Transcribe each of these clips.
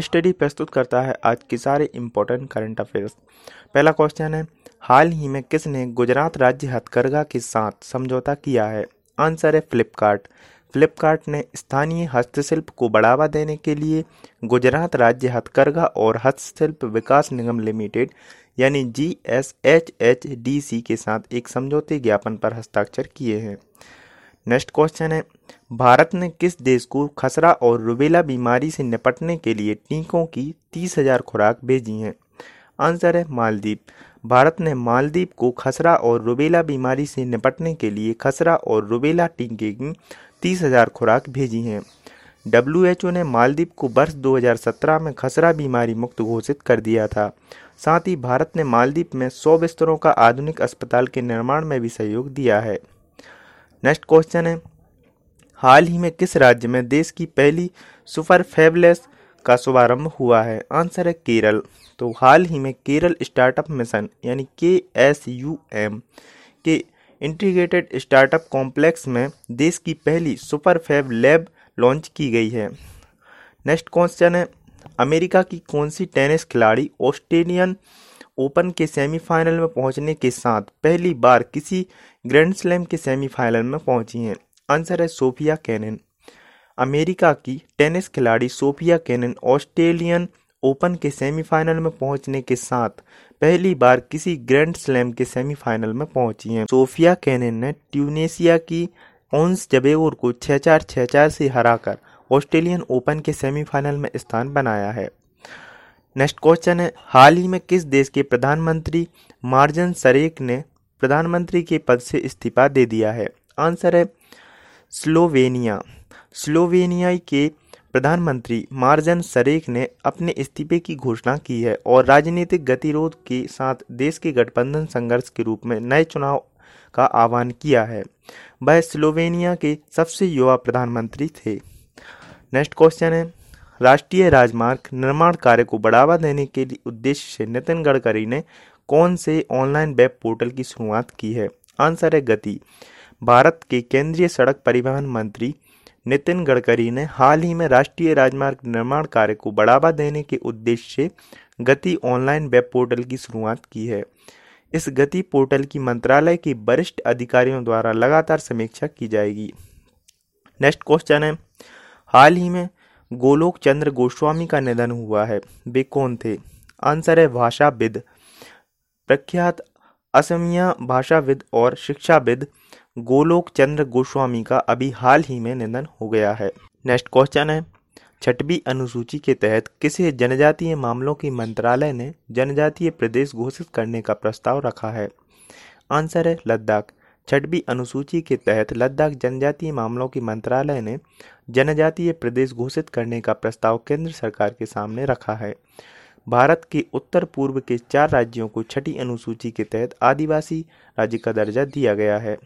Study प्रस्तुत करता है आज के सारे इंपॉर्टेंट करंट अफेयर्स पहला क्वेश्चन है, हाल ही में किसने गुजरात राज्य हथकरघा के साथ समझौता किया है? आंसर है फ्लिपकार्ट फ्लिपकार्ट ने स्थानीय हस्तशिल्प को बढ़ावा देने के लिए गुजरात राज्य हथकरघा और हस्तशिल्प विकास निगम लिमिटेड यानी G S H H D C के साथ एक समझौते ज्ञापन पर हस्ताक्षर किए हैं। नेक्स्ट क्वेश्चन है, भारत ने किस देश को खसरा और रुबेला बीमारी से निपटने के लिए टीकों की तीस हज़ार खुराक भेजी हैं? आंसर है मालदीव भारत ने मालदीव को खसरा और रुबेला बीमारी से निपटने के लिए खसरा और रुबेला टीके की तीस हज़ार खुराक भेजी हैं। डब्ल्यू ने मालदीव को वर्ष 2017 में खसरा बीमारी मुक्त घोषित कर दिया था। साथ ही भारत ने मालदीव में 100 बिस्तरों का आधुनिक अस्पताल के निर्माण में भी सहयोग दिया है। नेक्स्ट क्वेश्चन है, हाल ही में किस राज्य में देश की पहली सुपर फेबलेस का शुभारंभ हुआ है? आंसर है केरल। तो हाल ही में केरल स्टार्टअप मिशन, यानी के एस यू एम के इंटीग्रेटेड स्टार्टअप कॉम्प्लेक्स में देश की पहली सुपर फैब लैब लॉन्च की गई है। नेक्स्ट क्वेश्चन है, अमेरिका की कौन सी टेनिस खिलाड़ी ऑस्ट्रेलियन ओपन के सेमीफाइनल में पहुँचने के साथ पहली बार किसी ग्रैंड स्लैम के सेमीफाइनल में पहुँची हैं। आंसर है सोफिया कैनन। अमेरिका की टेनिस खिलाड़ी सोफिया कैनन ऑस्ट्रेलियन ओपन के सेमीफाइनल में पहुँचने के साथ पहली बार किसी ग्रैंड स्लैम के सेमीफाइनल में पहुँची हैं। सोफिया कैनन ने ट्यूनेशिया की ओन्स जबेउर को छः चार छः चार से हराकर ऑस्ट्रेलियन ओपन के सेमीफाइनल में स्थान बनाया है। नेक्स्ट क्वेश्चन है हाल ही में किस देश के प्रधानमंत्री मार्जन सरेक ने प्रधानमंत्री के पद से इस्तीफा दे दिया है? आंसर है स्लोवेनिया। स्लोवेनिया के प्रधानमंत्री मार्जन सरेक ने अपने इस्तीफे की घोषणा की है और राजनीतिक गतिरोध के साथ देश के गठबंधन संघर्ष के रूप में नए चुनाव का आह्वान किया है। वह स्लोवेनिया के सबसे युवा प्रधानमंत्री थे। नेक्स्ट क्वेश्चन है राष्ट्रीय राजमार्ग निर्माण कार्य को बढ़ावा देने के उद्देश्य से नितिन गडकरी ने कौन से ऑनलाइन वेब पोर्टल की शुरुआत की है? आंसर है गति। भारत के केंद्रीय सड़क परिवहन मंत्री नितिन गडकरी ने हाल ही में राष्ट्रीय राजमार्ग निर्माण कार्य को बढ़ावा देने के उद्देश्य से गति ऑनलाइन वेब पोर्टल की शुरुआत की है। इस गति पोर्टल की मंत्रालय के वरिष्ठ अधिकारियों द्वारा लगातार समीक्षा की जाएगी। नेक्स्ट क्वेश्चन है। हाल ही में गोलोक चंद्र गोस्वामी का निधन हुआ है। वे कौन थे? आंसर है भाषाविद, प्रख्यात असमिया भाषाविद और शिक्षाविद गोलोक चंद्र गोस्वामी का अभी हाल ही में निधन हो गया है। नेक्स्ट क्वेश्चन है, छठवीं अनुसूची के तहत किसे जनजातीय मामलों की मंत्रालय ने जनजातीय प्रदेश घोषित करने का प्रस्ताव रखा है? आंसर है लद्दाख। छठवीं अनुसूची के तहत लद्दाख जनजातीय मामलों की मंत्रालय ने जनजातीय प्रदेश घोषित करने का प्रस्ताव केंद्र सरकार के सामने रखा है। भारत के उत्तर पूर्व के चार राज्यों को छठी अनुसूची के तहत आदिवासी राज्य का दर्जा दिया गया है।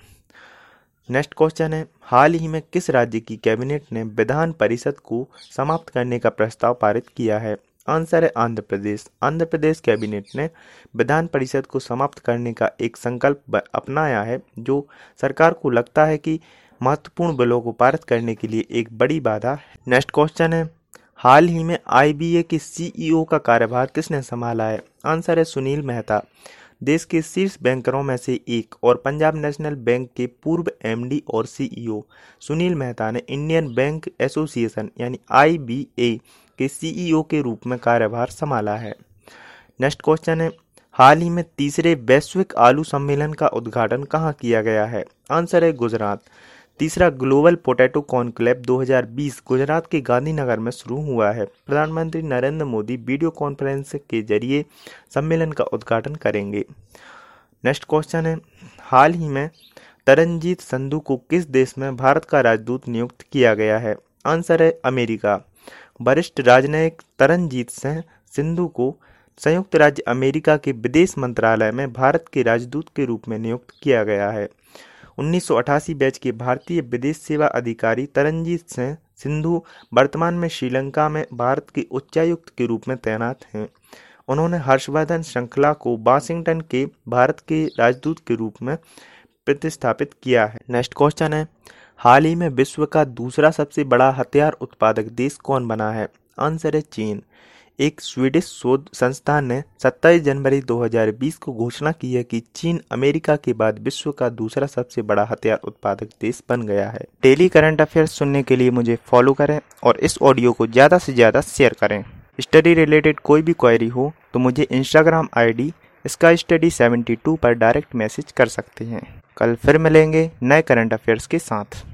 नेक्स्ट क्वेश्चन है, हाल ही में किस राज्य की कैबिनेट ने विधान परिषद को समाप्त करने का प्रस्ताव पारित किया है? आंसर है आंध्र प्रदेश। आंध्र प्रदेश कैबिनेट ने विधान परिषद को समाप्त करने का एक संकल्प अपनाया है, जो सरकार को लगता है कि महत्वपूर्ण बिलों को पारित करने के लिए एक बड़ी बाधा है। नेक्स्ट क्वेश्चन है, हाल ही में आईबीए के सीईओ का कार्यभार किसने संभाला है? आंसर है सुनील मेहता। देश के शीर्ष बैंकरों में से एक और पंजाब नेशनल बैंक के पूर्व एमडी और सीईओ सुनील मेहता ने इंडियन बैंक एसोसिएशन यानी आईबीए के सीईओ के रूप में कार्यभार संभाला है। नेक्स्ट क्वेश्चन है, हाल ही में तीसरे वैश्विक आलू सम्मेलन का उद्घाटन कहाँ किया गया है? आंसर है गुजरात। तीसरा ग्लोबल पोटैटो कॉन्क्लेव 2020 गुजरात के गांधीनगर में शुरू हुआ है। प्रधानमंत्री नरेंद्र मोदी वीडियो कॉन्फ्रेंस के ज़रिए सम्मेलन का उद्घाटन करेंगे। नेक्स्ट क्वेश्चन है, हाल ही में तरनजीत संधू को किस देश में भारत का राजदूत नियुक्त किया गया है? आंसर है अमेरिका। वरिष्ठ राजनयिक तरनजीत सिंह सिंधु को संयुक्त राज्य अमेरिका के विदेश मंत्रालय में भारत के राजदूत के रूप में नियुक्त किया गया है। उन्नीस सौ अठासी बैच के भारतीय विदेश सेवा अधिकारी तरनजीत सिंह सिंधु वर्तमान में श्रीलंका में भारत के उच्चायुक्त के रूप में तैनात हैं। उन्होंने हर्षवर्धन श्रृंखला को वाशिंगटन के भारत के राजदूत के रूप में प्रतिस्थापित किया है। नेक्स्ट क्वेश्चन है, हाल ही में विश्व का दूसरा सबसे बड़ा हथियार उत्पादक देश कौन बना है? आंसर है चीन। एक स्वीडिश शोध संस्थान ने 27 जनवरी 2020 को घोषणा की है कि चीन अमेरिका के बाद विश्व का दूसरा सबसे बड़ा हथियार उत्पादक देश बन गया है। डेली करंट अफेयर्स सुनने के लिए मुझे फॉलो करें और इस ऑडियो को ज़्यादा से ज़्यादा शेयर करें। स्टडी रिलेटेड कोई भी क्वेरी हो तो मुझे इंस्टाग्राम आईडी इसका स्टडी 72 पर डायरेक्ट मैसेज कर सकते हैं। कल फिर मिलेंगे नए करंट अफेयर्स के साथ।